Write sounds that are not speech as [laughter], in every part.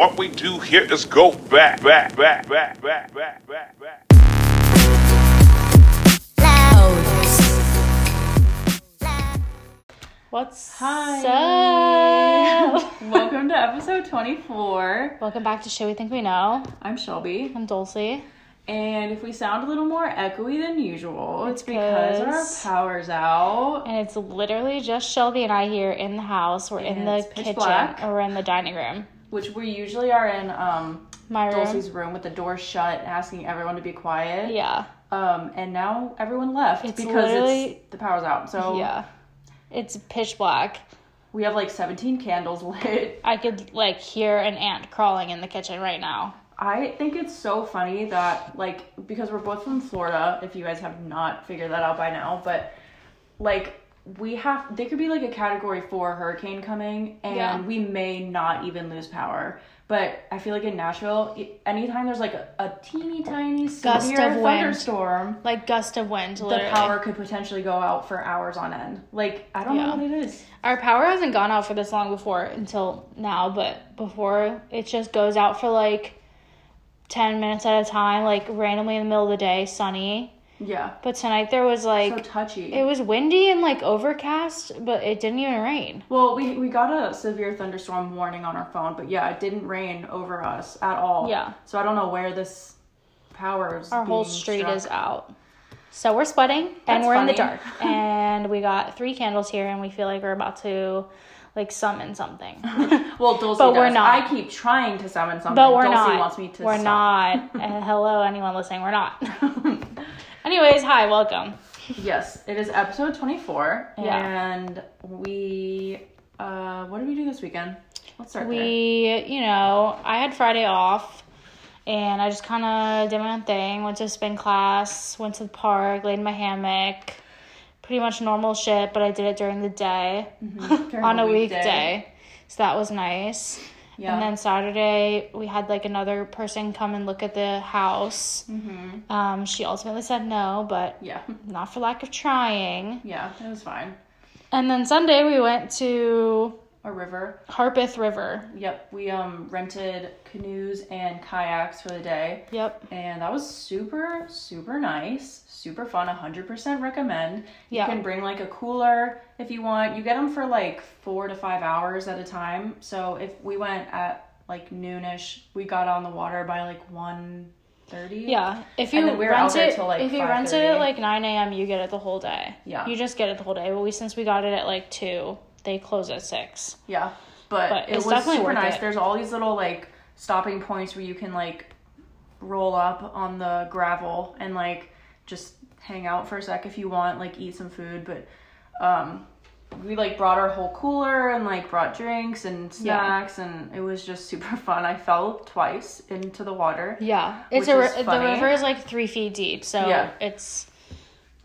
What we do here is go back, back, back, back, back, back, back, back. What's Hi. up? [laughs] Welcome to episode 24. Welcome back to Shit We Think We Know. I'm Shelby. I'm Dulci. And if we sound a little more echoey than usual, it's because our power's out. And it's literally just Shelby and I here in the house. We're in the kitchen black. or we're in the dining room. Which we usually are in um, My room. Dulci's room with the door shut, asking everyone to be quiet. Yeah. Um, and now everyone left It's because it's, the power's out. So Yeah. It's pitch black. we have like 17 candles [laughs] lit. I could like hear an ant crawling in the kitchen right now. I think it's so funny that like because we're both from Florida, if you guys have not figured that out by now, but like we have there could be like a category 4 hurricane coming and Yeah. we may not even lose power. But I feel like in Nashville, anytime there's like a, a teeny tiny Gust of wind. thunderstorm, Like gust of wind, the power could potentially go out for hours on end. Like I don't Yeah. know what it is. Our power hasn't gone out for this long before until now, but before it just goes out for like 10 minutes at a time, like randomly in the middle of the day, sunny. Yeah. But tonight there was like so touchy. It was windy and like overcast, but it didn't even rain. Well, we we got a severe thunderstorm warning on our phone, but yeah, it didn't rain over us at all. Yeah. So I don't know where this power is. Our whole street struck. is out. So we're sweating and That's we're in the dark. [laughs] and we got three candles here and we feel like we're about to like summon something. [laughs] Well, Dulci But does. we're not. I keep trying to summon something. But we're Dulci not. wants me to. we're stop. not. And [laughs] uh, hello, anyone listening, we're not. Anyways, hi, welcome. yes, it is episode twenty four, Yeah. and we. Uh, what did we do this weekend? Let's start there. We, you know, I had Friday off and I just kind of did my own thing. Went to spin class, went to the park, laid in my hammock. Pretty much normal shit, but I did it during the day [laughs] During on a weekday. So that was nice. Yeah. And then Saturday, we had like another person come and look at the house. Mm-hmm. Um, she ultimately said no, but Yeah. not for lack of trying. Yeah, it was fine. And then Sunday, we went to A river. Harpeth River. Yep, we um rented canoes and kayaks for the day. Yep. and that was super super nice super fun 100% recommend Yeah. you can bring like a cooler if you want you get them for like four to five hours at a time so if we went at like noonish we got on the water by like 1.30 Yeah, if And you then we rent it, like, if you rent it at like nine a.m., you get it the whole day. Yeah. you just get it the whole day. But we since we got it at like two, they close at six. yeah but, But it it's was definitely super nice it. there's all these little like stopping points where you can like roll up on the gravel and like just hang out for a sec if you want like eat some food but um we like brought our whole cooler and like brought drinks and Yeah. snacks and it was just super [laughs] fun i fell twice into the water Yeah, it's a is the river is like three feet deep, so Yeah. it's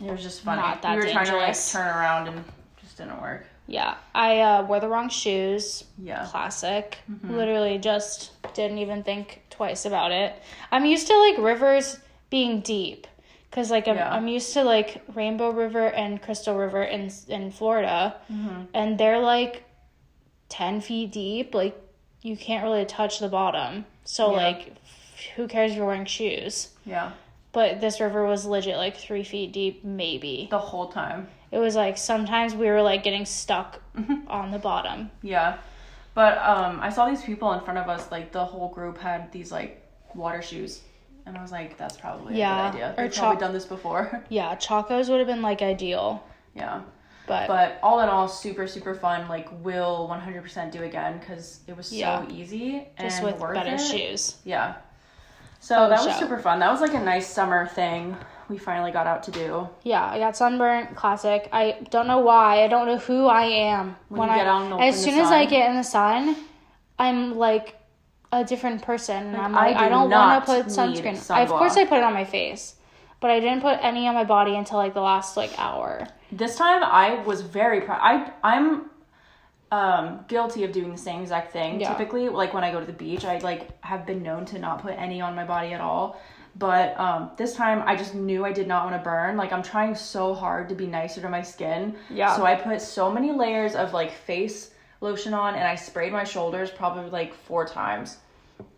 it was just funny Not that we were trying to like turn around and just didn't work yeah. I uh, wore the wrong shoes. yeah Classic. Mm-hmm. Literally, just didn't even think twice about it. I'm used to like rivers being deep. Cause like I'm, Yeah. I'm used to like Rainbow River and Crystal River in in Florida, Mm-hmm. and they're like ten feet deep. Like you can't really touch the bottom. So Yeah. like, who cares if you're wearing shoes? yeah But this river was legit like three feet deep, maybe. the whole time It was like sometimes we were like getting stuck Mm-hmm. on the bottom. Yeah. But um I saw these people in front of us, like the whole group had these like water shoes. And I was like, that's probably Yeah, a good idea. or They've probably done this before. [laughs] Yeah, Chacos would have been like ideal, yeah. but, But all in all, super, super fun. Like, will 100% do again because it was so Yeah. easy just and with worth better it. shoes. Yeah. So Fun that was super fun. That was like a nice summer thing we finally got out to do. Yeah, I got sunburnt, classic. I don't know why. I don't know who I am When you I out in the- as soon as I get in the sun, I'm like a different person, and Like, I'm like I I, do don't want to put sunscreen. I, of course. I put it on my face, but I didn't put any on my body until like the last like hour. This time I was very proud. I I'm um guilty of doing the same exact thing. Yeah. Typically, like when I go to the beach, I like have been known to not put any on my body at all. But um this time I just knew I did not want to burn. Like I'm trying so hard to be nicer to my skin. Yeah. So I put so many layers of like face lotion on and I sprayed my shoulders probably like four times.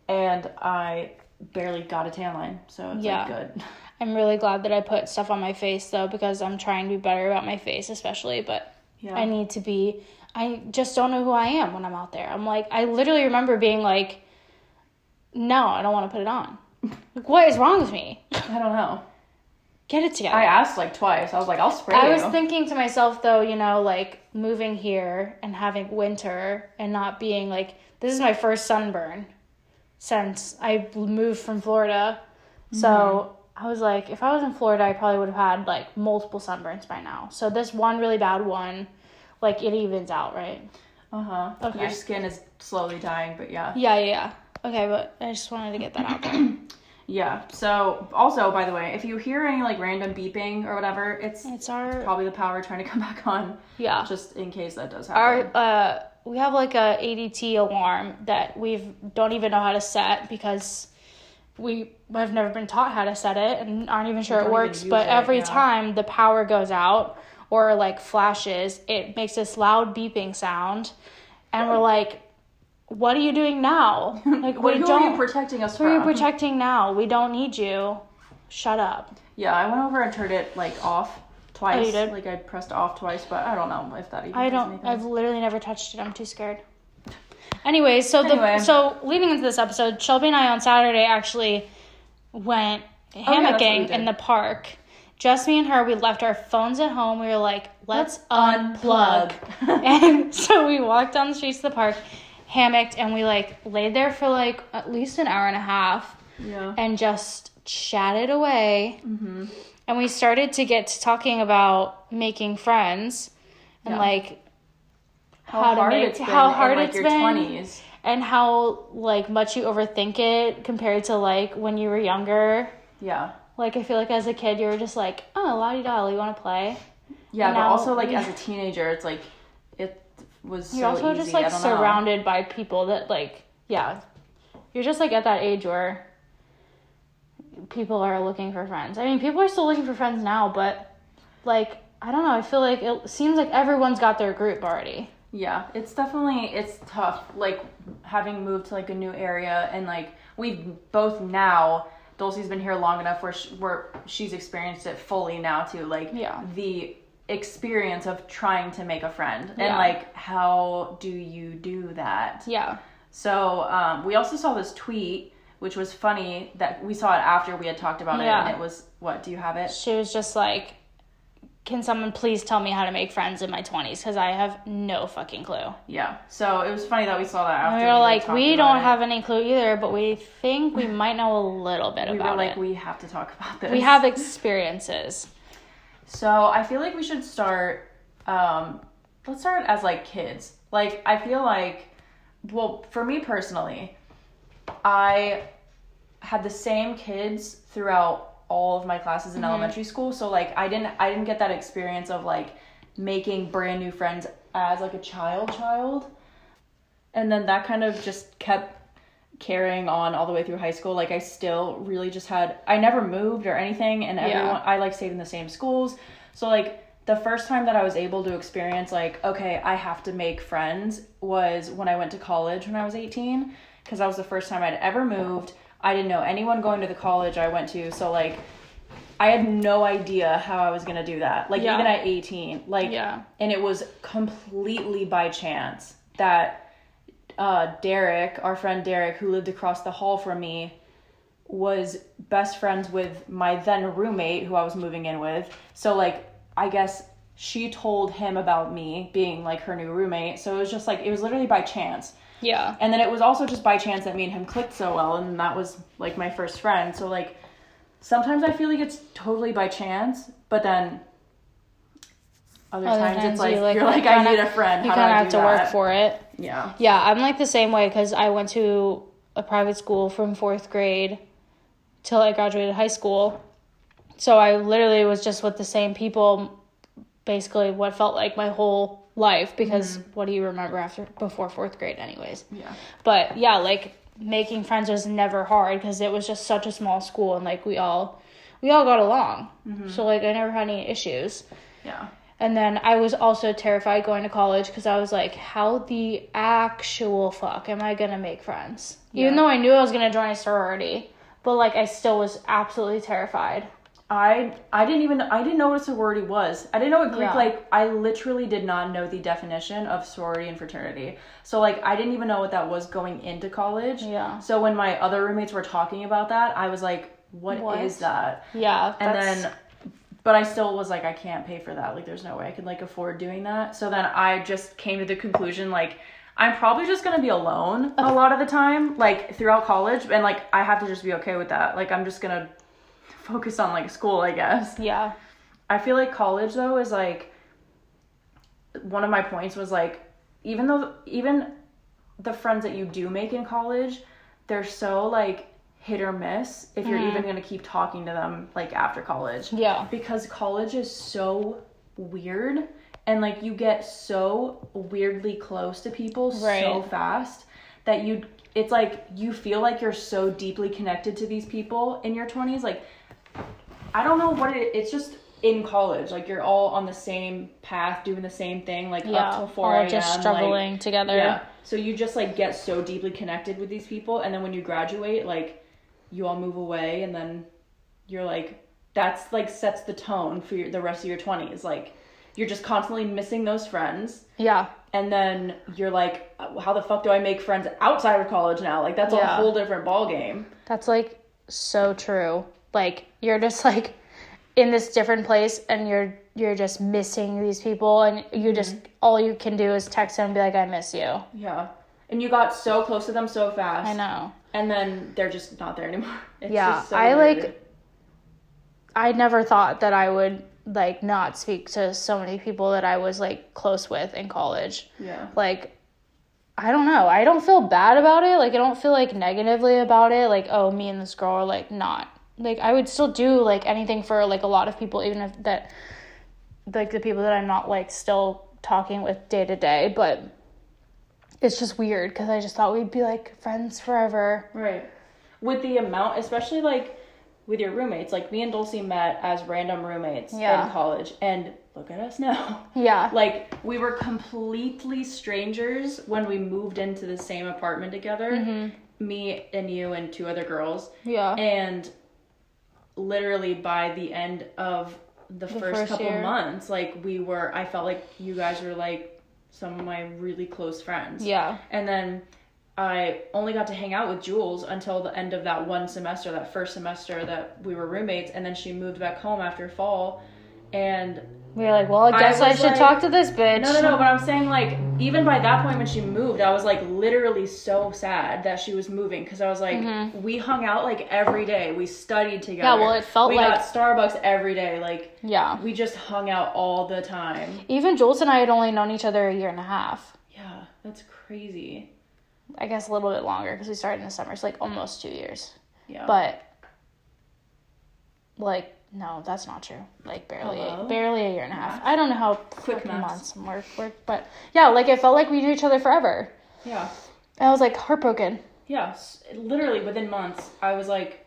And I barely got a tan line, so it's Yeah. like good. [laughs] I'm really glad that I put stuff on my face though because I'm trying to be better about my face, especially. But Yeah. I need to be. I just don't know who I am when I'm out there. I'm like, I literally remember being like, no, I don't want to put it on. [laughs] Like, what is wrong with me? I don't know. Get it together. I asked like twice. I was like, I'll spray I you. was thinking to myself though, you know, like moving here and having winter and not being like this is my first sunburn since I moved from Florida. So I was like, if I was in Florida, I probably would have had like multiple sunburns by now. So this one really bad one, like it evens out, right? uh huh. Okay. Your skin is slowly dying, but yeah. Yeah, yeah, yeah. Okay, but I just wanted to get that out there. [clears throat] Yeah. So also, by the way, if you hear any like random beeping or whatever, it's It's our probably the power trying to come [laughs] back on, yeah. just in case that does happen. our uh we have like a ADT alarm that we've don't even know how to set because we have never been taught how to set it and aren't even sure it works but it, every yeah. time the power goes out or like flashes it makes this loud beeping sound and we're like what are you doing now [laughs] like what we don't are you protecting us who are you protecting now we don't need you shut up yeah, I went over and turned it like off twice. Oh, you did? Like I pressed off twice, but I don't know if that even. I don't. Anything. I've literally never touched it. I'm too scared. Anyways, so Anyway. the so leading into this episode, Shelby and I on Saturday actually went Oh, yeah, that's what we hammocking in the park. Just me and her. We left our phones at home. We were like, let's, Let's unplug. unplug. [laughs] and so we walked down the streets of the park, hammocked, and we like laid there for like at least an hour and a half Yeah. and just chatted away. Mm-hmm. And we started to get to talking about making friends and Yeah. like How, how hard make- it's been how hard in like it's your been. twenties. and how like much you overthink it compared to like when you were younger. Yeah. Like I feel like as a kid you were just like, oh, la di da, you want to play? Yeah, And but now also like as a teenager, it's like was so You're also easy. just like don't know. surrounded by people that like yeah. You're just like at that age where people are looking for friends. I mean, people are still looking for friends now, but like I don't know, I feel like it seems like everyone's got their group already. Yeah, it's definitely it's tough. Like having moved to like a new area and like we've both now. Dulci's been here long enough where she, where she's experienced it fully now too. Like Yeah. the experience of trying to make a friend and like how do you do that? Yeah. So um, we also saw this tweet, which was funny that we saw it after we had talked about Yeah. it, and it was what? Do you have it? She was just like, "Can someone please tell me how to make friends in my 20s cuz I have no fucking clue." Yeah. So it was funny that we saw that after. And we were like, "We don't it. have any clue either, but we think we might know a little bit We about were like, it. we have to talk about this. we have [laughs] experiences." So I feel like we should start. Um, let's start as like kids. Like I feel like, well, for me personally, I had the same kids throughout all of my classes in elementary school. So like I didn't I didn't get that experience of like making brand new friends as like a child child. And then that kind of just kept carrying on all the way through high school. Like I still really just had I never moved or anything and everyone I like stayed in the same schools. So like the first time that I was able to experience like okay, I have to make friends was when I went to college when I was 18 because that was the first time I'd ever moved. I didn't know anyone going to the college I went to. So like I had no idea how I was going to do that. Like Yeah. even at 18, like Yeah. and it was completely by chance that uh, Derek, our friend Derek, who lived across the hall from me, was best friends with my then roommate who I was moving in with. So like I guess she told him about me being like her new roommate. So it was just like it was literally by chance. Yeah. And then it was also just by chance that me and him clicked so well and that was like my first friend. So like sometimes I feel like it's totally by chance, but then other, Other times, it's times you, like, you're like I kinda- need a friend. You How kind of I have to work for it. Yeah. Yeah, I'm like the same way because I went to a private school from fourth grade till I graduated high school. So I literally was just with the same people basically what felt like my whole life because mm-hmm. what do you remember after before fourth grade anyways. Yeah. But yeah, like making friends was never hard because it was just such a small school and like we all we all got along. Mm-hmm. So like I never had any issues. Yeah. And then I was also terrified going to college because I was like, how the actual fuck am I gonna make friends? Even though I knew I was gonna join a sorority, but like I still was absolutely terrified. I I didn't even I didn't know what a sorority was. I didn't know what Greek Yeah. like I literally did not know the definition of sorority and fraternity. So like I didn't even know what that was going into college. Yeah. So when my other roommates were talking about that, I was like, what is that? Yeah. And then but I still was like I can't pay for that. Like there's no way I could like afford doing that. So then I just came to the conclusion like I'm probably just to be alone a lot of the time like throughout college and like I have to just be okay with that. Like I'm just to focus on like school, I guess. yeah. I feel like college though is like one of my points was like even though even the friends that you do make in college, they're so like hit or miss if you're even mm. going to keep talking to them like after college. Yeah. Because college is so weird and like you get so weirdly close to people so fast that you it's like you feel like you're so deeply connected to these people in your 20s like I don't know what it it's just in college like you're all on the same path doing the same thing like Yeah. up till 4 All just like- struggling together. yeah so you just like get so deeply connected with these people and then when you graduate like you all move away and then you're like that's like sets the tone for your, the rest of your 20s like you're just constantly missing those friends Yeah. and then you're like how the fuck do i make friends outside of college now like that's a whole different ball game That's like so true. Like you're just like in this different place and you're you're just missing these people and you just Mm-hmm. all you can do is text them and be like I miss you. yeah and you got so close to them so fast I know. And then they're just not there anymore [laughs] it's Yeah, just so I, weird. like- I never thought that I would like not speak to so many people that I was like close with in college. yeah Like I don't know. I don't feel bad about it. Like I don't feel like negatively about it. Like oh, me and this girl are like not. Like I would still do like anything for like a lot of people even if that like the people that I'm not like still talking with day to day, but it's just weird cuz I just thought we'd be like friends forever. Right. With the amount, especially like with your roommates, like me and Dulci met as random roommates Yeah. in college, and look at us now. [laughs] Yeah. Like we were completely strangers when we moved into the same apartment together. Mm-hmm. Me and you and two other girls, Yeah. and literally by the end of the, first, first couple year. months, like we were, I felt like you guys were like some of my really close friends. yeah. And then I only got to hang out with Jules until the end of that one semester, that first semester that we were roommates. And then she moved back home after fall. And We were like, well, I guess I, was should like- talk to this bitch. no, no, no, but I'm saying like, even by that point when she moved, I was like literally so sad that she was moving because I was like, we hung out like every day. We studied together. Mm-hmm. well, it felt we like- got Starbucks every day. Like, Yeah. we just hung out all the time. Even Jules and I had only known each other a year and a half. Yeah, that's crazy. I guess a little bit longer because we started in the summer. So like almost two years. Yeah. But like no, that's not true. Like barely, Hello? barely a year and a half. I don't know how Quick months work, work, but yeah, like it felt like we knew each other forever. yeah. And I was like heartbroken. Yeah, literally within months, I was like,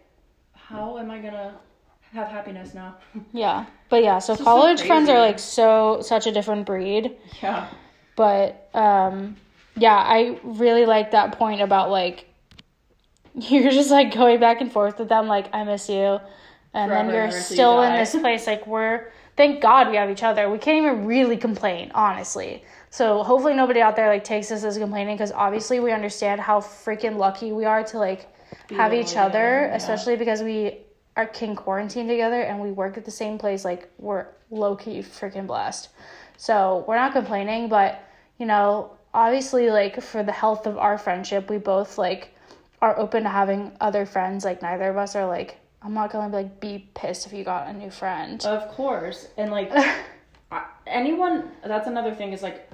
how am I gonna have happiness now? [laughs] Yeah, but yeah, so is so college friends are like so such a different breed. yeah. but um yeah i really like that point about like [laughs] you're just like going back and forth with them like i miss you and then you're and ever till you still in this place like we're thank god we have each other we can't even really complain honestly so hopefully nobody out there like takes this as complaining because obviously we understand how freaking lucky we are to like have each other yeah. especially because we are can quarantine together and we work at the same place like we're low-key freaking blessed so we're not complaining, but you know, obviously like for the health of our friendship, we both like are open to having other friends. Like neither of us are like I'm not gonna be like be pissed if you got a new friend. Of course, and like [laughs] anyone. That's another thing is like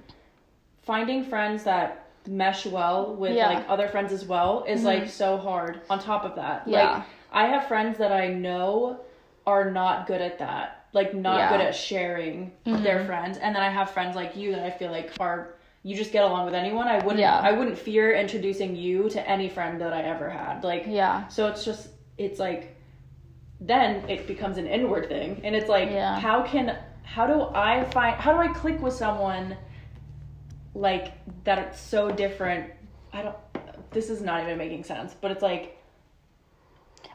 finding friends that mesh well with Yeah. Mm-hmm. like other friends as well is like so hard. On top of that, Yeah. like I have friends that I know are not good at that, like not Yeah. Mm-hmm. good at sharing their friends, and then I have friends like you that I feel like are you just get along with anyone. I wouldn't Yeah. I wouldn't fear introducing you to any friend that I ever had. Like yeah. so it's just it's like then it becomes an inward thing and it's like Yeah. how can how do I find how do I click with someone like that it's so different? I don't this is not even making sense, but it's like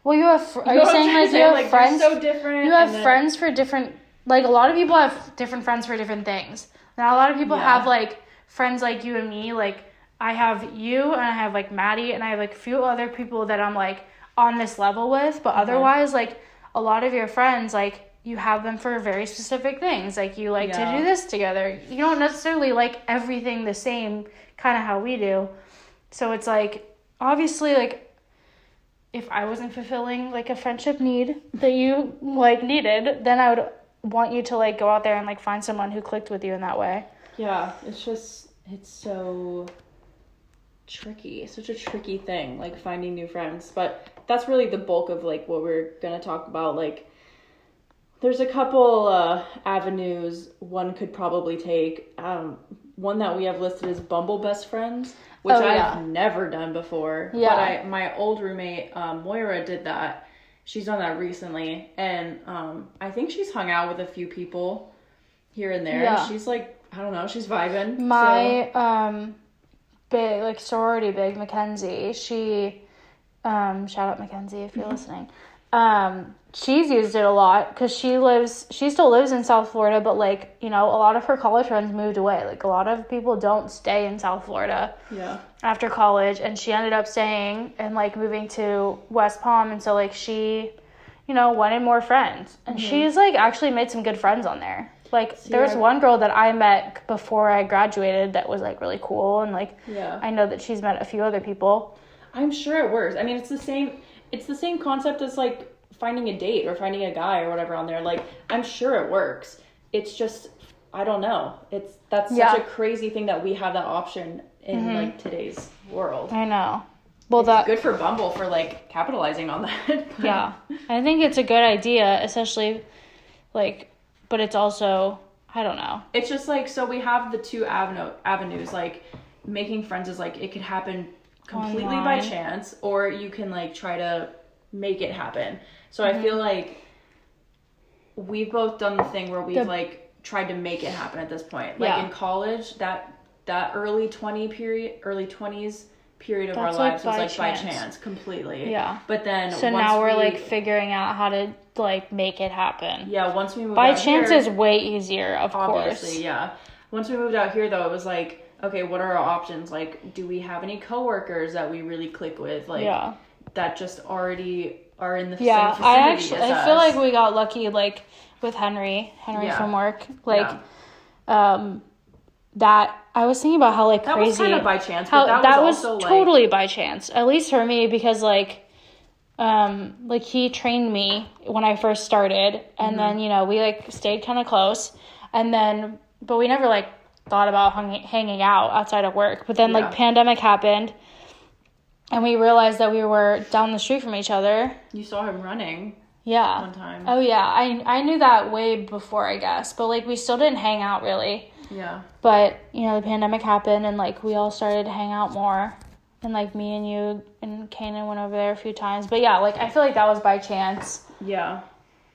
Well, you have. Are You you know saying like you have Like, friends? so different, You have then- friends for different. Like a lot of people have different friends for different things. Now a lot of people Yeah. have like friends like you and me. Like I have you and I have like Maddie and I have like a few other people that I'm like on this level with. But otherwise, like a lot of your friends, like you have them for very specific things. Like you like Yeah. to do this together. You don't necessarily like everything the same, kind of how we do. So it's like obviously like if I wasn't fulfilling like a friendship need that you like needed, then I would want you to like go out there and like find someone who clicked with you in that way. Yeah, it's just it's so tricky. Such a tricky thing, like finding new friends. But that's really the bulk of like what we're gonna talk about. Like there's a couple uh avenues one could probably take. Um one that we have listed is Bumble Best Friends, which Oh, I've never done before. Yeah. But I my old roommate, um, Moira, did that. She's done that recently. And um I think she's hung out with a few people here and there. Yeah. She's like I don't know, she's vibing. so- My um big like sorority big Mackenzie, she um shout out Mackenzie if you're listening. Um she's used it a lot cuz she lives she still lives in South Florida but like, you know, a lot of her college friends moved away. Like a lot of people don't stay in South Florida. yeah. after college and she ended up staying and like moving to West Palm and so like she you know wanted more friends and she's like actually made some good friends on there like there was one girl that I met before I graduated that was like really cool and like Yeah. I know that she's met a few other people I'm sure it works. I mean, it's the same. It's the same concept as like finding a date or finding a guy or whatever on there. Like, I'm sure it works. It's just, I don't know. It's that's Yeah. such a crazy thing that we have that option in mm-hmm. like today's world. I know well that Good for Bumble for like capitalizing on that. [laughs] yeah I think it's a good idea especially like but it's also I don't know it's just like so we have the two avenue avenues like making friends is like it could happen completely by chance or you can like try to make it happen so i mm-hmm. feel like we've both done the thing where we've The- like tried to make it happen at this point like Yeah. in college that that early 20 period early 20s period of That's, our like, lives was like by chance. chance completely Yeah. but then so now we're we- like figuring out how to like make it happen yeah once we moved By out chance here- is way easier, of obviously course. yeah once we moved out here though it was like okay what are our options like do we have any coworkers that we really click with like Yeah. that just already are in the Yeah, same I actually I feel like we got lucky like with Henry, Henry Yeah. from work. Like Yeah. um that I was thinking about how like that crazy was kind of by chance how but that, was, also like totally by chance. At least for me because like um like he trained me when I first started Mm-hmm. and then you know we like stayed kind of close and then but we never like thought about hung, hanging out outside of work. But then Yeah. like pandemic happened and we realized that we were down the street from each other. you saw him running Yeah. one time Oh yeah, I I knew that way before, I guess, but like we still didn't hang out really. yeah But you know, the pandemic happened, and like we all started to hang out more, and like me and you and Kanan went over there a few times. But yeah, like I feel like that was by chance, yeah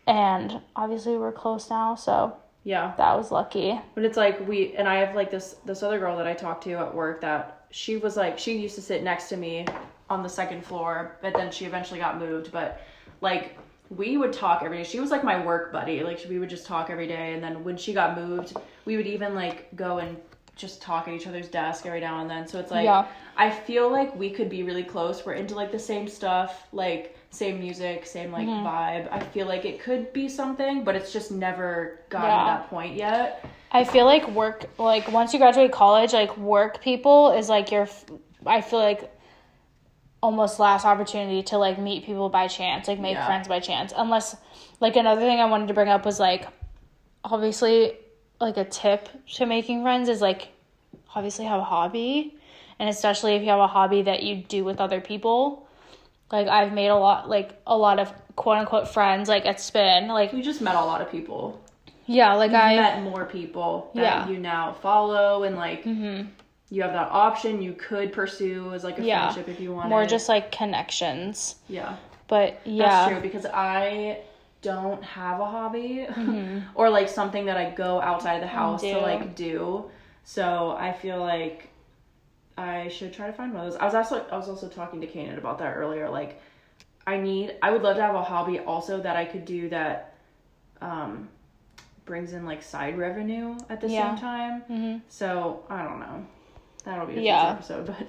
and obviously we're close now, so yeah that was lucky. But it's like we and I have like this this other girl that I talked to at work that she was like she used to sit next to me on the second floor, but then she eventually got moved. But like we would talk every day. She was like my work buddy. Like we would just talk every day. And then when she got moved, we would even like go and just talk at each other's desk every now and then. So it's like Yeah. I feel like we could be really close. We're into like the same stuff, like same music, same like Mm-hmm. vibe. I feel like it could be something, but it's just never gotten Yeah. to that point yet. I feel like work, like once you graduate college, like work people is like your, I feel like almost last opportunity to like meet people by chance, like make Yeah. friends by chance. Unless, like another thing I wanted to bring up was like, obviously, like a tip to making friends is like, obviously have a hobby, and especially if you have a hobby that you do with other people. Like I've made a lot, like a lot of quote unquote friends, like at Spin, like You just met a lot of people. yeah, like You've I met more people that Yeah. Mm-hmm. you now follow, and like you have that option you could pursue as like a Yeah. friendship if you want. more just like connections. yeah, But that's yeah, true because I don't have a hobby [laughs] or like something that I go outside the house to like do. So I feel like I should try to find one of those. I was also I was also talking to Kanan about that earlier. Like I need I would love to have a hobby also that I could do that um brings in like side revenue at the Yeah. same time. Mhm. So I don't know. That'll be a future Yeah. episode, but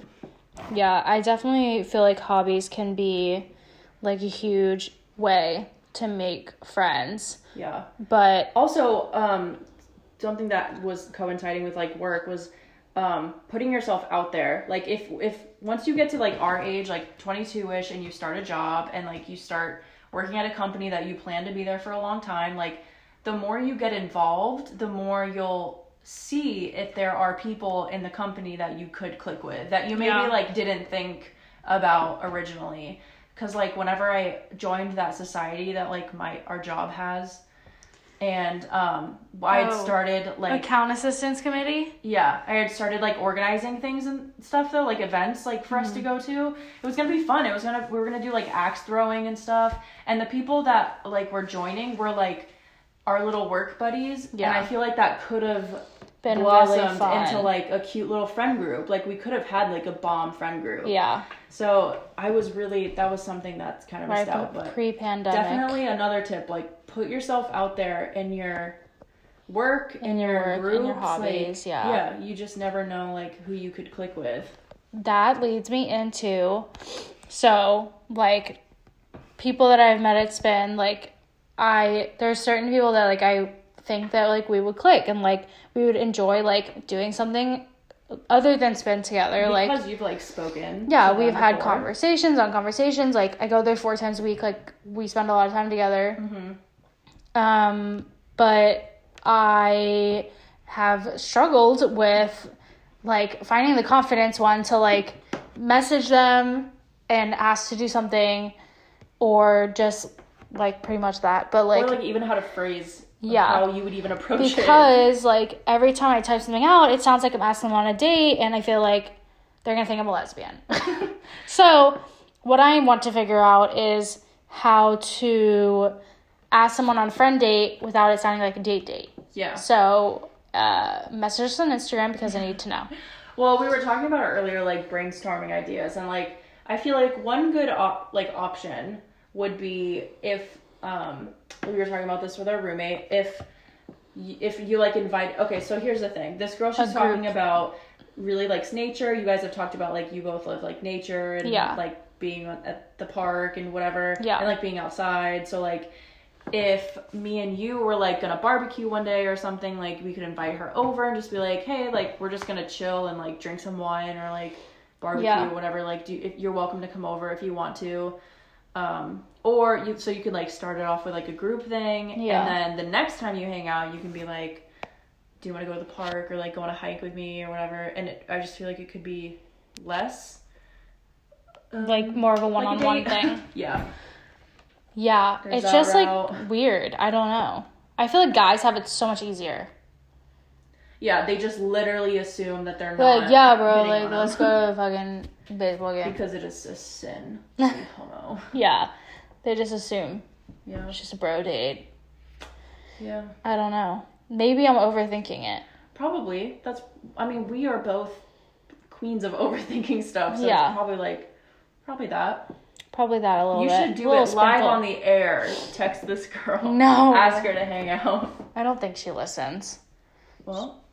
[laughs] Yeah, I definitely feel like hobbies can be like a huge way to make friends. yeah. But also um something that was coinciding with like work was um putting yourself out there like if if once you get to like our age like 22ish and you start a job and like you start working at a company that you plan to be there for a long time like the more you get involved the more you'll see if there are people in the company that you could click with that you maybe Yeah. like didn't think about originally because like whenever i joined that society that like my our job has and um i had Oh. started like account assistance committee? yeah i had started like organizing things and stuff though like events like for us to Mm-hmm. go to it was gonna be fun it was gonna we were gonna do like axe throwing and stuff and the people that like were joining were like our little work buddies Yeah. and i feel like that could have Been blossomed really fun. into like a cute little friend group like we could have had like a bomb friend group Yeah, so i was really that was something that's kind of right. missed out but Pre-pandemic. definitely another tip like put yourself out there in your work in, your your work, in your hobbies, like, yeah. yeah you just never know like who you could click with that leads me into so like people that I've met at Spin, like I there's certain people that like I think that like we would click and like we would enjoy like doing something other than spend together. like because you've like spoken yeah, we've had before. conversations on conversations. Like I go there four times a week. Like we spend a lot of time together. Hmm. Um, but I have struggled with like finding the confidence one to like message them and ask to do something, or just like pretty much that. But like or like even how to phrase Yeah. how you would even approach it because like every time I type something out, it sounds like I'm asking them on a date, and I feel like they're gonna think I'm a lesbian. [laughs] so what I want to figure out is how to ask someone on a friend date without it sounding like a date date. yeah So uh, message us on Instagram because I need to know. [laughs] Well, we were talking about it earlier, like brainstorming ideas, and like I feel like one good op- like option would be if um we were talking about this with our roommate if if you like invite okay so here's the thing this girl she's talking about really likes nature you guys have talked about like you both love like nature and Yeah. like being at the park and whatever Yeah. and like being outside so like if me and you were like gonna barbecue one day or something, like we could invite her over and just be like, hey, like we're just gonna chill and like drink some wine or like barbecue Yeah. or whatever. Like, do if you're welcome to come over if you want to. Um, or you so you could like start it off with like a group thing, Yeah. and then the next time you hang out, you can be like, do you want to go to the park or like go on a hike with me or whatever? And it, I just feel like it could be less um, Like more of a one like on a one date. thing. [laughs] yeah. Yeah, There's it's just route. like weird. I don't know. I feel like guys have it so much easier. Yeah, they just literally assume that they're not. Like, yeah, bro, like let's go to a fucking baseball game. because it is a sin [laughs] homo. Yeah, they just assume Yeah, it's just a bro date. yeah, I don't know. Maybe I'm overthinking it. probably. That's. I mean, we are both queens of [laughs] overthinking stuff, so Yeah. it's probably like, probably that. Probably that a little bit. You bit. should do it live sprinkle. on the air. Text this girl. [laughs] No. Ask her to hang out. I don't think she listens, Well,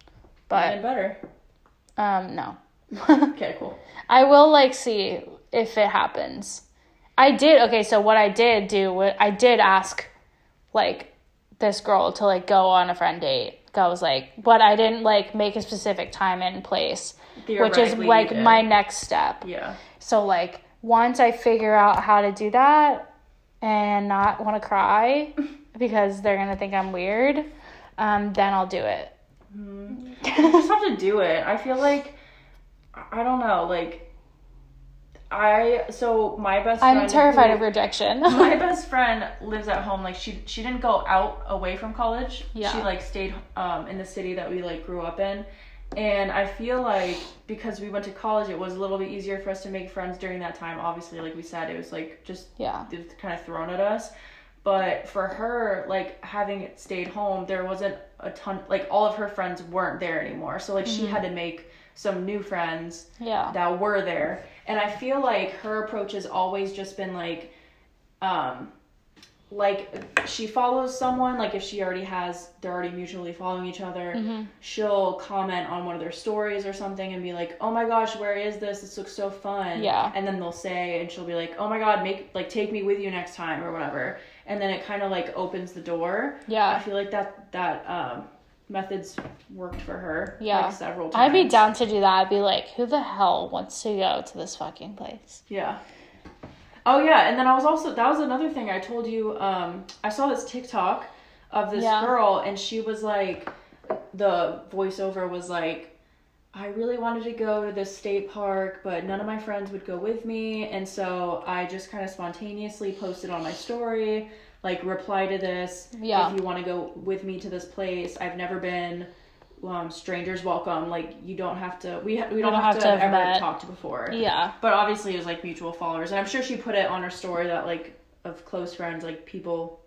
but better. um, no. [laughs] Okay, cool. I will like see if it happens. I did okay. So what I did do, I did ask, like, this girl to like go on a friend date. I was like, but I didn't like make a specific time and place, which is like my next step. Yeah. So like once I figure out how to do that and not want to cry [laughs] because they're gonna think I'm weird, um, then I'll do it. You just have to do it. I feel like I don't know, like I so my best friend I'm terrified who- of rejection. [laughs] my [laughs] best friend lives at home like she she didn't go out away from college Yeah. she like stayed um in the city that we like grew up in and i feel like because we went to college it was a little bit easier for us to make friends during that time obviously like we said it was like just yeah. it was kind of thrown at us But for her, like having stayed home, there wasn't a ton. Like all of her friends weren't there anymore, so like she had to make some new friends Yeah. that were there. And I feel like her approach has always just been like, um, like she follows someone, like if she already has, they're already mutually following each other, Mm-hmm. she'll comment on one of their stories or something and be like, oh my gosh, where is this? This looks so fun. Yeah. And then they'll say, and she'll be like, oh my god, make, like, take me with you next time or whatever. And then it kind of like opens the door. Yeah i feel like that, that, um, methods worked for her. Yeah. Like several times. I'd be down to do that. I'd be like, who the hell wants to go to this fucking place? Yeah. Oh yeah, and then I was also that was another thing I told you. Um, I saw this TikTok of this Yeah. girl, and she was like, the voiceover was like, I really wanted to go to this state park, but none of my friends would go with me, and so I just kind of spontaneously posted on my story, like reply to this. Yeah. If you want to go with me to this place, I've never been. Um, strangers welcome. Like you don't have to. We ha- we don't, have, to, have ever met. talked before. Yeah. But obviously, it was like mutual followers, and I'm sure she put it on her story that like of close friends, like people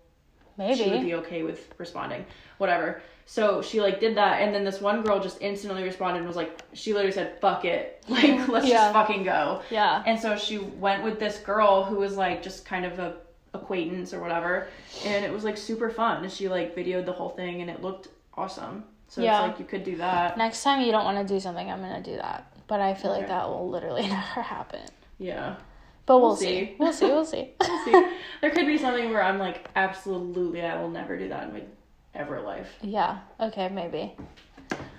she would be okay with responding, whatever. So she like did that, and then this one girl just instantly responded and was like, she literally said, "Fuck it, [laughs] like let's Yeah. just fucking go." Yeah. And so she went with this girl who was like just kind of a acquaintance or whatever, and it was like super fun. And she like videoed the whole thing, and it looked awesome. So Yeah. it's like you could do that. Next time you don't want to do something, I'm gonna do that. But I feel like that will literally [laughs] never happen. Yeah. But we'll, We'll see. see. We'll see. We'll see. [laughs] See, there could be something where I'm like, absolutely, I will never do that in my ever life. yeah. Okay. Maybe.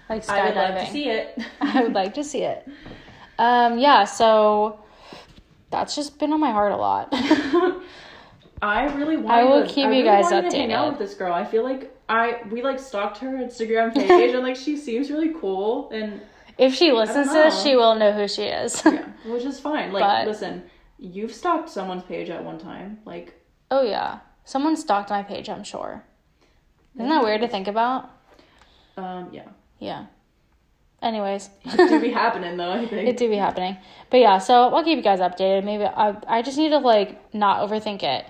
Like skydiving. I would love to see it. [laughs] I would like to see it. Um. Yeah. So that's just been on my heart a lot. I really wanted. I will to, keep I you really guys wanted To hang out with this girl. I feel like I we like stalked her Instagram [laughs] page and like she seems really cool and if she listens to this, she will know who she is. yeah, which is fine. Like, But- listen, you've stalked someone's page at one time. Like, oh yeah. Someone stalked my page. I'm sure. Isn't that weird to think about? um, yeah, Yeah. Anyways. it do be happening though. I think. [laughs] it do be happening. But yeah, so I'll keep you guys updated. Maybe I I just need to like not overthink it,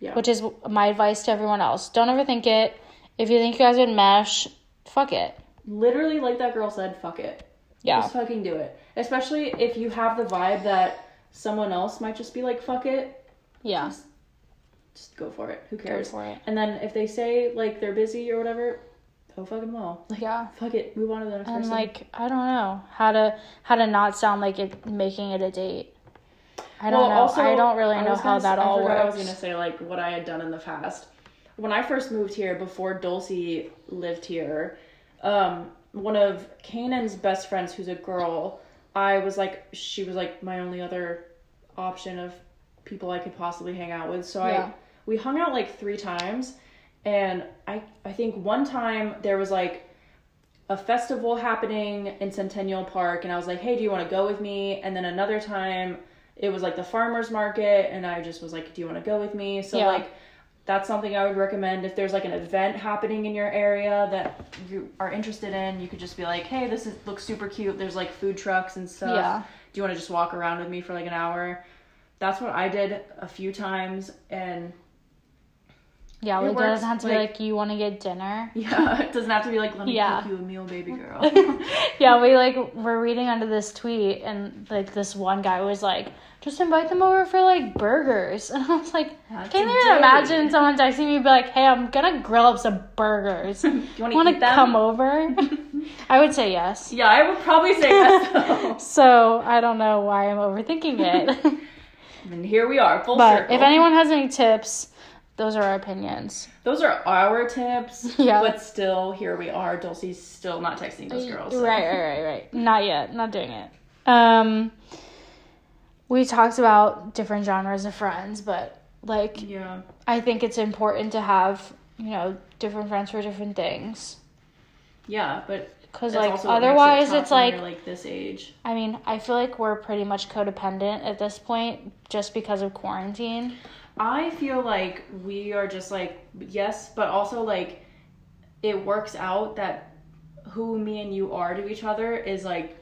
yeah. which is my advice to everyone else. Don't overthink it. If you think you guys would mesh, fuck it. Literally, like that girl said, fuck it. Yeah. Just fucking do it. Especially if you have the vibe that someone else might just be like, fuck it. Yeah. Just go for it. Who Go cares? for it. And then if they say like they're busy or whatever, go fucking well. Like, Yeah. fuck it. Move on to the next And person. like I don't know how to how to not sound like it making it a date. I don't know. I don't really I know how that all I forgot I was gonna say like what I had done in the past. When I first moved here, before Dulci lived here, um, one of Kanan's best friends, who's a girl, I was like, she was like my only other option of people I could possibly hang out with. So Yeah. I we hung out like three times, and I I think one time there was like a festival happening in Centennial Park, and I was like, hey, do you want to go with me? And then another time it was like the farmers market, and I just was like, do you want to go with me? So Yeah. like that's something I would recommend if there's like an event happening in your area that you are interested in. You could just be like, hey, this is looks super cute. There's like food trucks and stuff. Yeah. Do you want to just walk around with me for like an hour? That's what I did a few times, and Yeah, It it works, doesn't have to be like- like you want to get dinner. yeah, [laughs] it doesn't have to be like let me Yeah. cook you a meal, baby girl. [laughs] yeah, we like were reading under this tweet and like this one guy was like, just invite them over for like burgers. [laughs] And I was like, That's can't even imagine someone texting me be like, hey, I'm gonna grill up some burgers. Do you want to to eat them? come over? I would say yes. Yeah, I would probably say yes. So I don't know why I'm overthinking it. and here we are, full but circle. if anyone has any tips, those are our opinions. Those are our tips. [laughs] Yeah. But still, here we are. Dulci's still not texting those girls. so- Right, right, right, right. Not yet. Not doing it. Um, we talked about different genres of friends, but like Yeah. I think it's important to have you know different friends for different things. Yeah, but Because like also what it otherwise, it's like like this age. I mean I feel like we're pretty much codependent at this point just because of quarantine. I feel like we are just like yes, but also like it works out that who me and you are to each other is like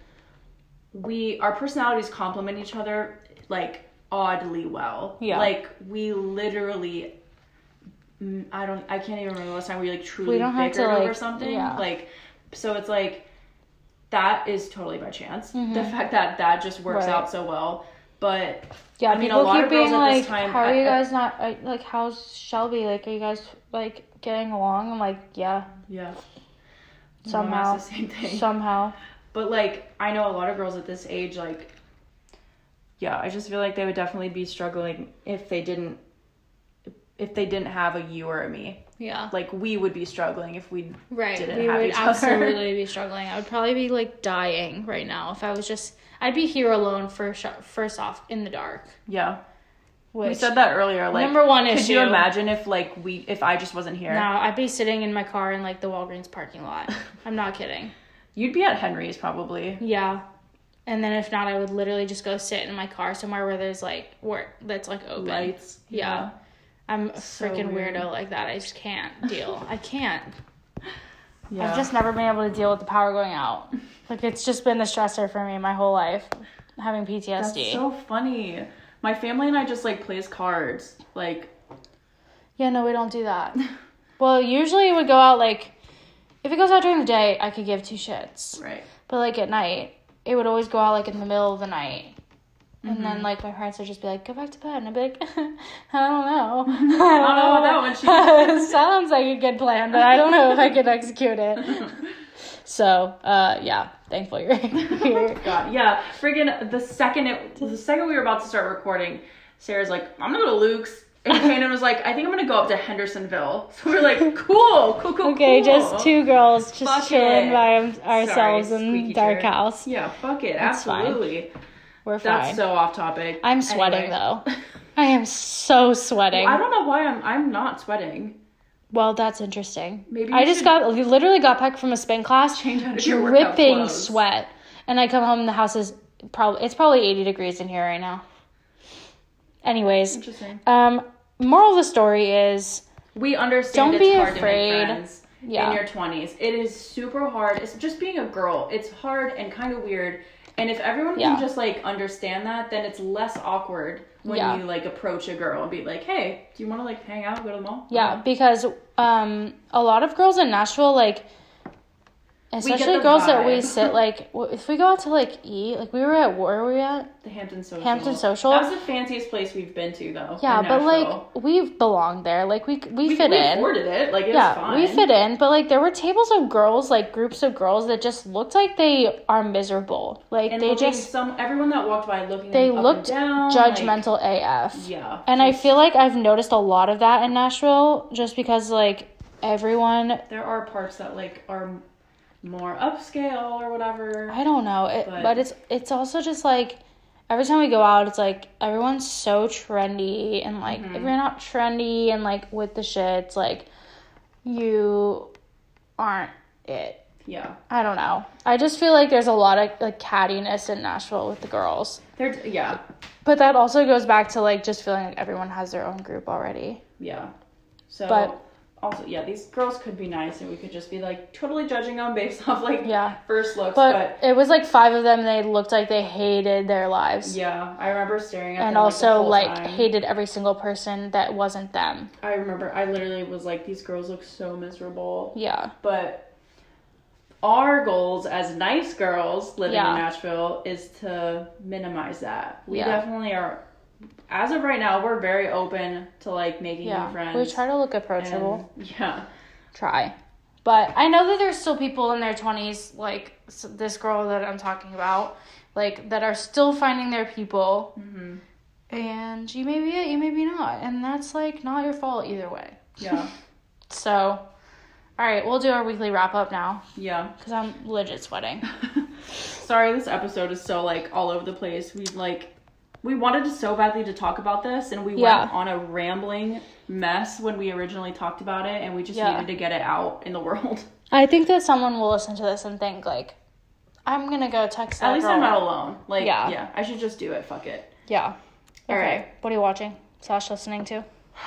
we our personalities complement each other like oddly well. Yeah. Like we literally mm, I don't I can't even remember the last time we like truly We don't have bickered to, over like- something. yeah. Like so it's like that is totally by chance. The Mhm. fact that that just works Right. out so well. But Yeah, I mean, a lot keep of girls being at this time- "How are you guys not uh, like? How's Shelby? Like, are you guys like getting along?" I'm like, "Yeah, yeah. Somehow, the same thing. somehow." But like I know a lot of girls at this age like yeah, I just feel like they would definitely be struggling if they didn't if they didn't have a you or a me. Yeah, Like we would be struggling if we right. didn't we have would each other. absolutely be [laughs] struggling. I would probably be like dying right now if I was just. I'd be here alone first. First off, in the dark. Yeah. Which we said that earlier like Number one could you imagine if like we if I just wasn't here? no, I'd be sitting in my car in like the Walgreens parking lot. [laughs] I'm not kidding. You'd be at Henry's probably. Yeah. And then if not, I would literally just go sit in my car somewhere where there's like where that's like open. Lights. Yeah. I'm a So freaking weird. weirdo like that. I just can't deal. [laughs] I can't. Yeah. I've just never been able to deal with the power going out. Like it's just been the stressor for me my whole life, having PTSD. That's so funny. My family and I just like plays cards. Like yeah, no, we don't do that. [laughs] well, usually it would go out like if it goes out during the day, I could give two shits. right. But like at night, it would always go out like in the middle of the night. And Mm-hmm. then like my parents would just be like, "Go back to bed," and I'd be like, [laughs] "I don't know. [laughs] [laughs] I don't, know about that one, Sounds like a good plan, but I don't know if I can execute it. So, uh, yeah, thankful you're here. God, yeah. Friggin' the second it the second we were about to start recording, Sarah's like, I'm gonna go to Luke's. And Kanan was like, I think I'm gonna go up to Hendersonville. So we are like, cool, cool, cool, Okay, cool. just two girls just Fuck chilling it. by ourselves Sorry, in dark chair. house. Yeah, fuck it. That's fine. We're fine. That's so off topic. I'm sweating Anyway. though. [laughs] I am so sweating. I don't know why I'm I'm not sweating. Well, that's interesting. Maybe I just got literally got back from a spin class, Change out of your workout dripping sweat, and I come home and the house is probably it's probably eighty degrees in here right now. Anyways, Interesting. um, moral of the story is We understand Don't it's be hard afraid. Yeah. in your 20s. It is super hard. It's just being a girl. It's hard and kind of weird. And if everyone Yeah. can just like understand that, then it's less awkward when Yeah. you like approach a girl and be like, "Hey, do you want to like hang out, go to the mall?" yeah because um a lot of girls in Nashville like. Especially the girls that we sit like if we go out to like eat like we were at where were we at The Hampton Social. Hampton Social? That's the fanciest place we've been to, though. yeah but Nashville. like we've belonged there like we we, we, fit we in afforded it. Like it's yeah, fine. we fit in, but like there were tables of girls, like groups of girls that just looked like they are miserable. Like And they just some everyone that walked by looking. they up and looked down, like- judgmental AF. yeah. And I feel like I've noticed a lot of that in Nashville just because like everyone there are parts that like are more upscale or whatever. I don't know, it, but, But- it's it's also just like every time we go out, it's like everyone's so trendy and like Mm-hmm. if you're not trendy and like with the shits, like you aren't it. yeah. I don't know. I just feel like there's a lot of like cattiness in Nashville with the girls. They're yeah. But that also goes back to like just feeling like everyone has their own group already. Yeah. So But- also yeah, these girls could be nice and we could just be like totally judging them based [laughs] off like Yeah. first looks, But, but, it was like five of them. They looked like they hated their lives. yeah, I remember staring at them. And them also like, like hated every single person that wasn't them. I remember I literally was like these girls look so miserable. Yeah. But our goals as nice girls living Yeah. in Nashville is to minimize that. We Yeah. definitely are as of right now, we're very open to like making Yeah. new friends. We try to look approachable. and, yeah. try. But I know that there's still people in their 20s, like this girl that I'm talking about, like that are still finding their people. hmm And you may be it, you may be not. And that's like not your fault either way. Yeah. [laughs] So, all right, we'll do our weekly wrap up now yeah. because I'm legit sweating. [laughs] Sorry, this episode is so like all over the place. We like we wanted to so badly to talk about this, and we Yeah. went on a rambling mess when we originally talked about it, and we just Yeah. needed to get it out in the [laughs] world. I think that someone will listen to this and think, like, I'm gonna go text At least girl. I'm not alone. Like, Yeah. yeah. I should just do it. Fuck it. Yeah. Okay. right. What are you watching slash listening to? [sighs]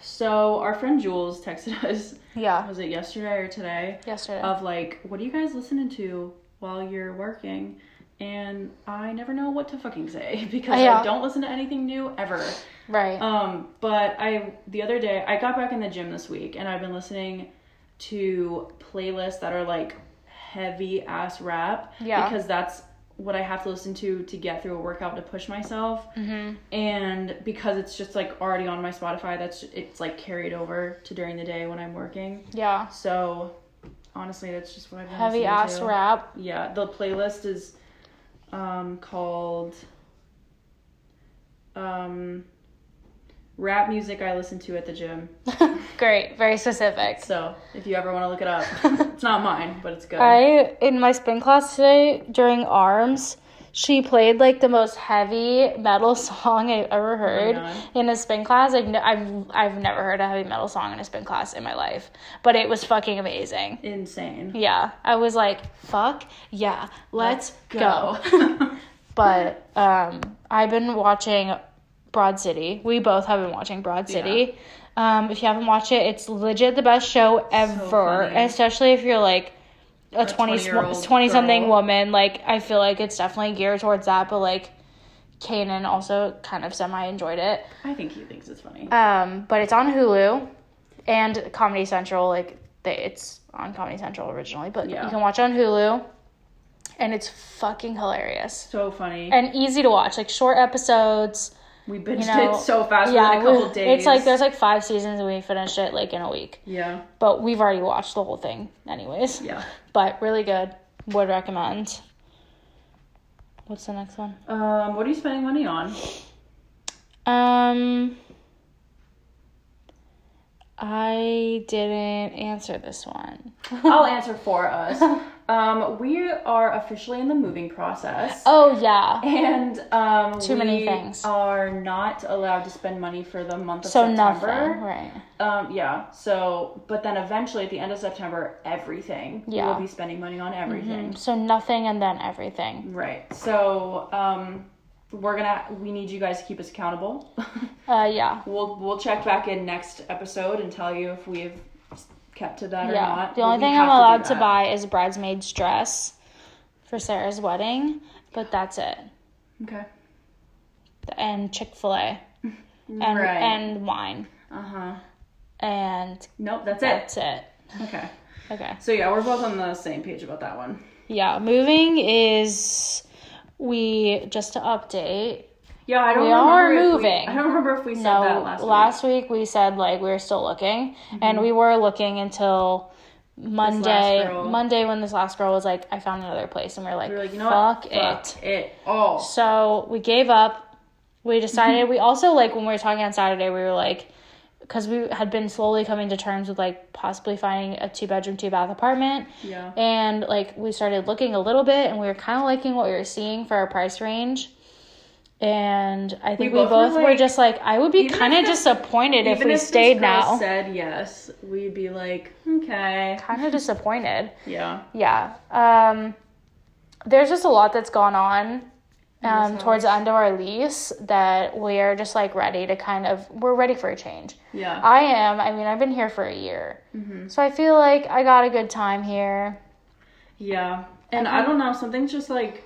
So our friend Jules texted [laughs] us. Yeah. Was it yesterday or today? Yesterday. Of like, what are you guys listening to while you're working? And I never know what to fucking say [laughs] because Yeah. I don't listen to anything new ever. Right. Um, but I the other day I got back in the gym this week and I've been listening to playlists that are like heavy ass rap Yeah. because that's what I have to listen to to get through a workout to push myself. Mm-hmm. And because it's just like already on my Spotify, that's it's like carried over to during the day when I'm working. yeah. So honestly, that's just what I've been Heavy ass to. rap. Yeah, the playlist is um called um rap music I listen to at the gym. [laughs] Great. Very specific. So if you ever want to look it up, [laughs] it's not mine, but it's good. I in my spin class today during arms, she played like the most heavy metal song I've ever heard God. in a spin class. No, I've I've never heard a heavy metal song in a spin class in my life, but it was fucking amazing. Insane. Yeah, I was like, "Fuck yeah, let's, go." Go. [laughs] [laughs] But um, I've been watching Broad City. We both have been watching Broad City. Um, if you haven't watched it, it's legit the best show ever, funny. especially if you're like a 20 20-year-old 20 something woman. Like, I feel like it's definitely geared towards that, but like, Kanan also kind of semi enjoyed it. I think he thinks it's funny. Um, but it's on Hulu and Comedy Central. Like, they, it's on Comedy Central originally, but Yeah. you can watch on Hulu, and it's fucking hilarious so funny. and easy to watch. Like short episodes. We binged You know, it so fast within a couple we- days. it's like there's like five seasons and we finished it like in a week. yeah, But we've already watched the whole thing, anyways. yeah. But really good. Would recommend. What's the next one? Um, what are you spending money on? Um, I didn't answer this one. I'll answer for us. [laughs] Um, we are officially in the moving process. Oh yeah. And um, Too many we things. are not allowed to spend money for the month of So September. nothing, right? Um, yeah. So, but then eventually at the end of September, everything. Yeah. We'll be spending money on everything. So nothing and then everything. Right. So, um, we're gonna. We need you guys to keep us accountable. [laughs] Uh, yeah. we'll we'll check back in next episode and tell you if we've kept to that or Yeah. not. The only thing I'm allowed to, that. buy is a bridesmaid's dress for Sarah's wedding, but that's it. Okay. And Chick Fil A [laughs] and right. and wine, uh huh. and Nope. That's it. that's it. Okay. Okay. So yeah, we're both on the same page about that one. Yeah, moving is we just to update. Yeah, I don't We remember are if we- moving. I don't remember if we said No, that last, week. Last week. we said like we were still looking, mm-hmm. and we were looking until Monday. Monday when this last girl was like, I found another place, and we are like, We were like, you know fuck what? it. Fuck it all. So we gave up. We decided. Mm-hmm. we also like when we were talking on Saturday, we were like, because we had been slowly coming to terms with like possibly finding a two bedroom, two bath apartment. Yeah. And like we started looking a little bit, and we were kind of liking what we were seeing for our price range. And I think we, both both, were were, just like, I would be kind of disappointed if we if stayed now. Said yes, we'd be like, okay. kind of disappointed. Yeah. Yeah. Um, there's just a lot that's gone on um, towards the end of our lease that we're just like ready to kind of, we're ready for a change. Yeah. I am. I mean, I've been here for a year. Mm-hmm. So I feel like I got a good time here. Yeah. And I don't know, something's just like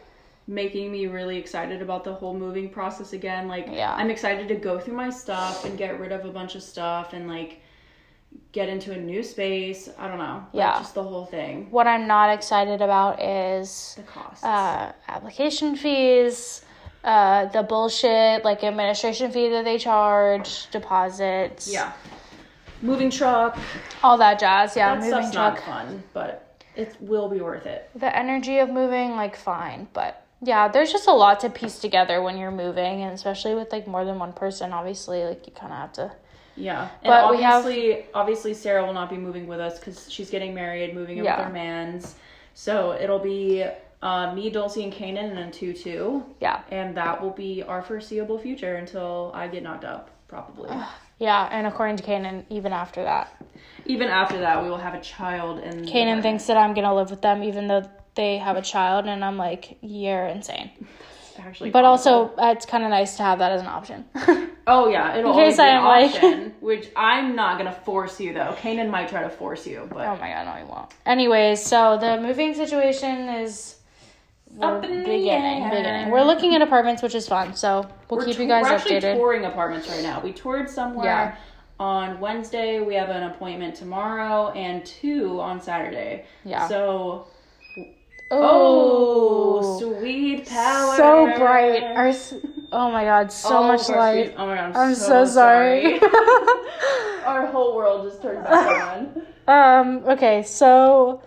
making me really excited about the whole moving process again. Like Yeah. I'm excited to go through my stuff and get rid of a bunch of stuff and like get into a new space. I don't know. Like, Yeah. just the whole thing. What I'm not excited about is The cost, uh, application fees, uh, the bullshit like administration fee that they charge, deposits, yeah. Moving truck. all that jazz. Yeah, that moving truck. not fun, but it will be worth it. the energy of moving, like fine, but yeah, there's just a lot to piece together when you're moving, and especially with like more than one person. Obviously, like you kind of have to. Yeah, and But we have- obviously, obviously Sarah will not be moving with us because she's getting married, moving in Yeah. with her man's. So it'll be uh, me, Dulci, and Kanan, and then two two, Yeah, and that will be our foreseeable future until I get knocked up, probably. yeah, and according to Kanan, even after that, Even after that, we will have a child, and Kanan thinks that I'm gonna live with them, even though they have a child, and I'm like, you're insane. actually. But also, uh, it's kind of nice to have that as an option. [laughs] oh yeah, it'll in case be I'm like- option, [laughs] which I'm not gonna force you though. Kanan might try to force you, but Oh my god, no, he won't. Anyways, so the moving situation is we're Up in the beginning, air. beginning. We're looking at apartments, which is fun. So we'll We're keep you guys we're actually updated. touring apartments right now. We toured somewhere Yeah. on Wednesday. We have an appointment tomorrow and two on Saturday. Yeah. So oh, sweet power. so bright. Our, oh my god, so All much light. streets- Oh my god, I'm, I'm so, sorry. [laughs] Our whole world just turned back on. um. Okay. So.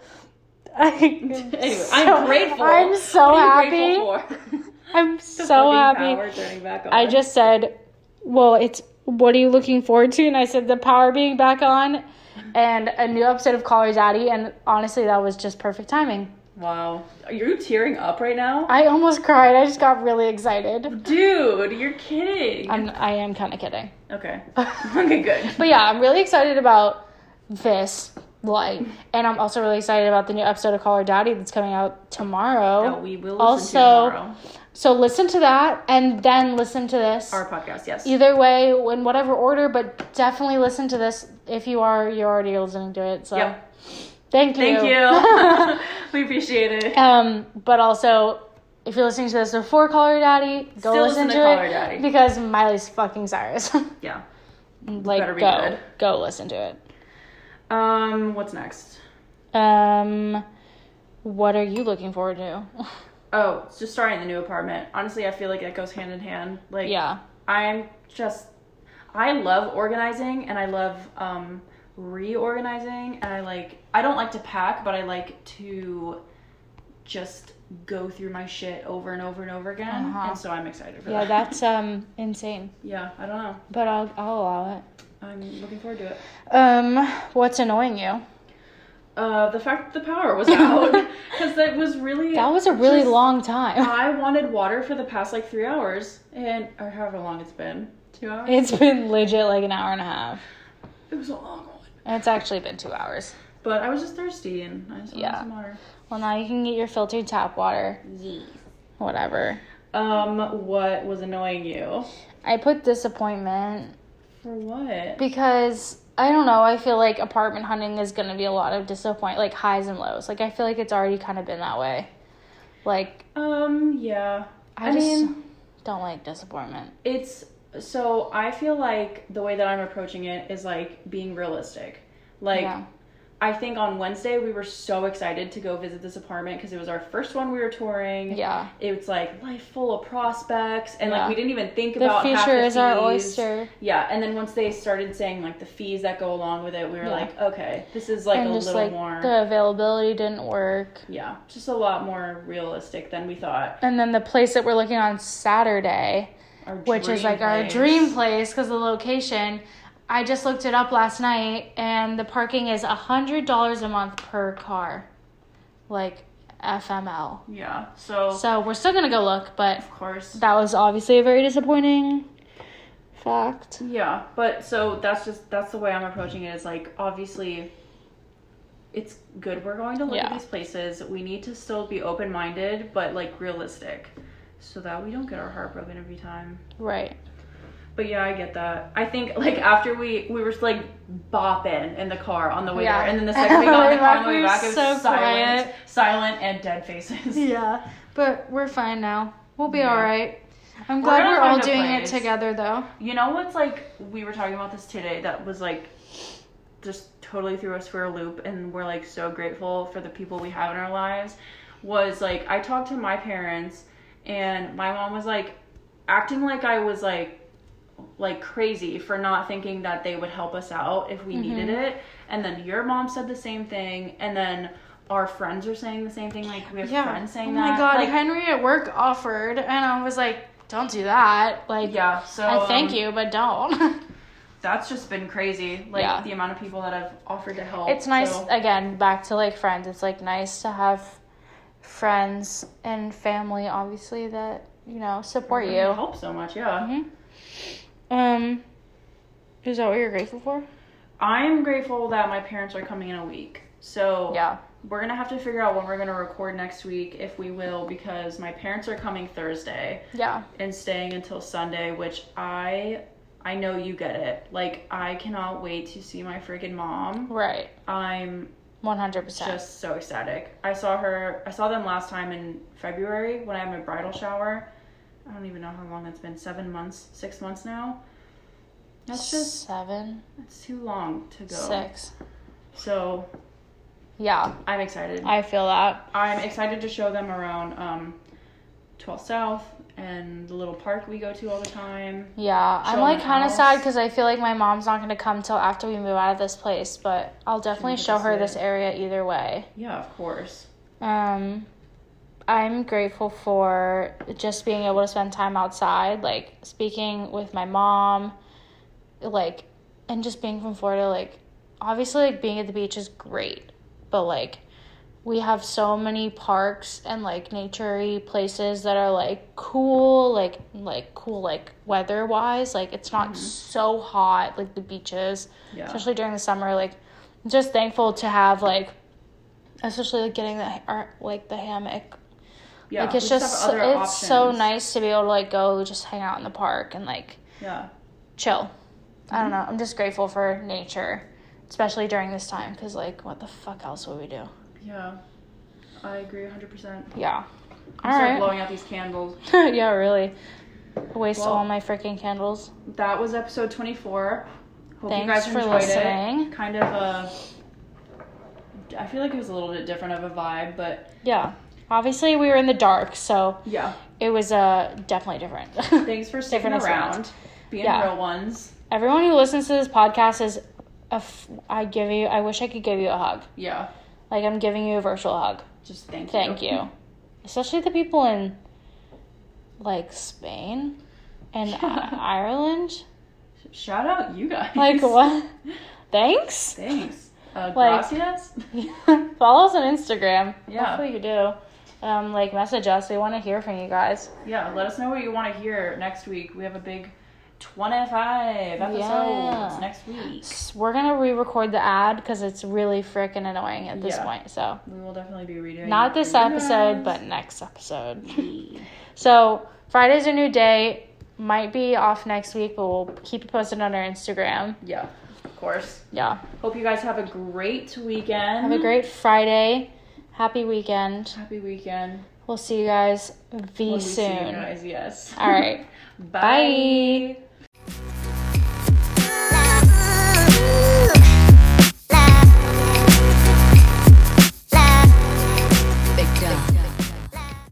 I, [laughs] Anyway, so- I'm grateful. I'm so happy. you grateful for? [laughs] I'm so happy. Power turning back on. I just said, well, it's what are you looking forward to? And I said the power being back on and a new episode of Call Her Daddy. And honestly, that was just perfect timing. Wow. Are you tearing up right now? I almost cried. I just got really excited. Dude, you're kidding. I'm, I am kind of kidding. okay. [laughs] okay, good. But yeah, I'm really excited about this light. And I'm also really excited about the new episode of Call Her Daddy that's coming out tomorrow. No, we will listen Also- to tomorrow. So listen to that and then listen to this. Our podcast, yes. Either way, in whatever order, but definitely listen to this if you are you're already listening to it. So Yep. Thank you. Thank you. [laughs] [laughs] we appreciate it. um, but also if you're listening to this before Call Her Daddy, go Still listen, to it Daddy. because Miley's fucking Cyrus. [laughs] Yeah. like go good. go listen to it. Um, what's next? Um, what are you looking forward to? Oh, it's just starting the new apartment. Honestly, I feel like it goes hand in hand. Like, yeah, I'm just, I love organizing and I love um, reorganizing. And I like, I don't like to pack, but I like to just go through my shit over and over and over again. Uh-huh. And so I'm excited for yeah, that. that's [laughs] um insane. yeah, I don't know. But I'll I'll allow it. I'm looking forward to it. Um, what's annoying you? Uh, the fact that the power was out [laughs] because that was really That was a really just- long time. [laughs] I wanted water for the past like three hours, and or however long it's been, two hours. It's been legit like an hour and a half. It was a long one, It's actually been two hours. but I was just thirsty and I just wanted Yeah. some water. Well, now you can get your filtered tap water. Whatever. Um, what was annoying you? I put disappointment For what? because I don't know. I feel like apartment hunting is going to be a lot of disappoint, like highs and lows. Like I feel like it's already kind of been that way. Like Um, yeah. I, I just mean- don't like disappointment. It's so I feel like the way that I'm approaching it is like being realistic. Like Yeah. I think on Wednesday we were so excited to go visit this apartment because it was our first one we were touring. Yeah. It was like life full of prospects and Yeah. like we didn't even think The about future is our fees. oyster. Yeah, and then once they started saying like the fees that go along with it, we were Yeah. like, okay, this is like and a just little like more the availability didn't work. yeah, just a lot more realistic than we thought. And then the place that we're looking on Saturday, Our which is like our dream place because the location. I just looked it up last night, and the parking is a hundred dollars a month per car, like FML. Yeah, so, So we're still gonna go look, but of course. that was obviously a very disappointing fact. Yeah, but so that's just that's the way I'm approaching it. Is like obviously, it's good we're going to look Yeah. at these places. We need to still be open minded, but like realistic, so that we don't get our heart broken every time. Right. But yeah, I get that. I think like after we we were just like bopping in the car on the way Yeah. there, and then the [laughs] second we got in the car on the way back, it was so silent, quiet. silent and dead faces. [laughs] Yeah, but we're fine now. We'll be Yeah. all right. I'm We're glad we're all doing it together, though. You know what's like? We were talking about this today. That was like, just totally threw us for a loop, and we're like so grateful for the people we have in our lives. Was like I talked to my parents, and my mom was like acting like I was like like crazy for not thinking that they would help us out if we needed it. And then your mom said the same thing, and then our friends are saying the same thing. Like we have friends saying oh that. Oh my god, like, Henry at work offered, and I was like, "Don't do that." Like, yeah. So I thank um, you, but don't. [laughs] That's just been crazy. Like Yeah. the amount of people that have offered to help. it's nice so- again back to like friends. It's like nice to have friends and family, obviously that you know support you. Help so much, yeah. hmm Um, is that what you're grateful for? I'm grateful that my parents are coming in a week. So Yeah. we're gonna have to figure out when we're gonna record next week, if we will, because my parents are coming Thursday Yeah. and staying until Sunday, which I I know you get it. Like I cannot wait to see my freaking mom. Right. I'm One hundred percent. just so ecstatic. I saw her. I saw them last time in February when I had my bridal shower. I don't even know how long it's been. Seven months, six months now. That's just seven, it's too long to go. six. So Yeah, I'm excited. I feel that. I'm excited to show them around um, 12 South and the little park we go to all the time. Yeah, I'm like kind of sad because I feel like my mom's not gonna come till after we move out of this place, but I'll definitely show her this area either way. Yeah, of course. Um, I'm grateful for just being able to spend time outside, like speaking with my mom, like, and just being from Florida. Like, obviously, like being at the beach is great, but like, we have so many parks and like naturey places that are like cool, like like cool, like weather wise. Like, it's not so hot like the beaches Yeah. especially during the summer. Like, I'm just thankful to have like, especially like getting the like the hammock. yeah. like it's just it's so nice to be able to like go just hang out in the park and like Yeah. chill. I Mm-hmm. don't know. I'm just grateful for nature, especially during this time because like what the fuck else would we do? Yeah. I agree 100%. Yeah. All start right. blowing out these candles. [laughs] yeah, really. Waste Well- all my freaking candles. That was episode 24. Hope you Thanks guys for enjoyed listening. it. Kind of a. I feel like it was a little bit different of a vibe, but Yeah. Obviously, we were in the dark, so yeah. it was uh definitely different. [laughs] Thanks for sticking Different around, experience. being Yeah. real ones. Everyone who listens to this podcast is a f- I give you I wish I could give you a hug. Yeah. Like I'm giving you a virtual hug. Just thank you. Thank you. Especially the people in like Spain and I- [laughs] Ireland. Shout out you guys. Like what? Thanks. Thanks. Uh, Like- gracias. [laughs] Follow us on Instagram. Yeah. Hopefully you do. Um, like message us. We want to hear from you guys. Yeah, let us know what you want to hear next week. We have a big 25 episodes Yeah. next week. We're gonna re-record the ad because it's really freaking annoying at this Yeah. point. So We will definitely be redoing not this episode, guys. but next episode. So Friday's a new day. Might be off next week, but we'll keep you posted on our Instagram. yeah, of course. Yeah. Hope you guys have a great weekend. Have a great Friday. Happy weekend. happy weekend. We'll see you guys v When we see you soon. guys, yes. All right. [laughs] Bye. Bye.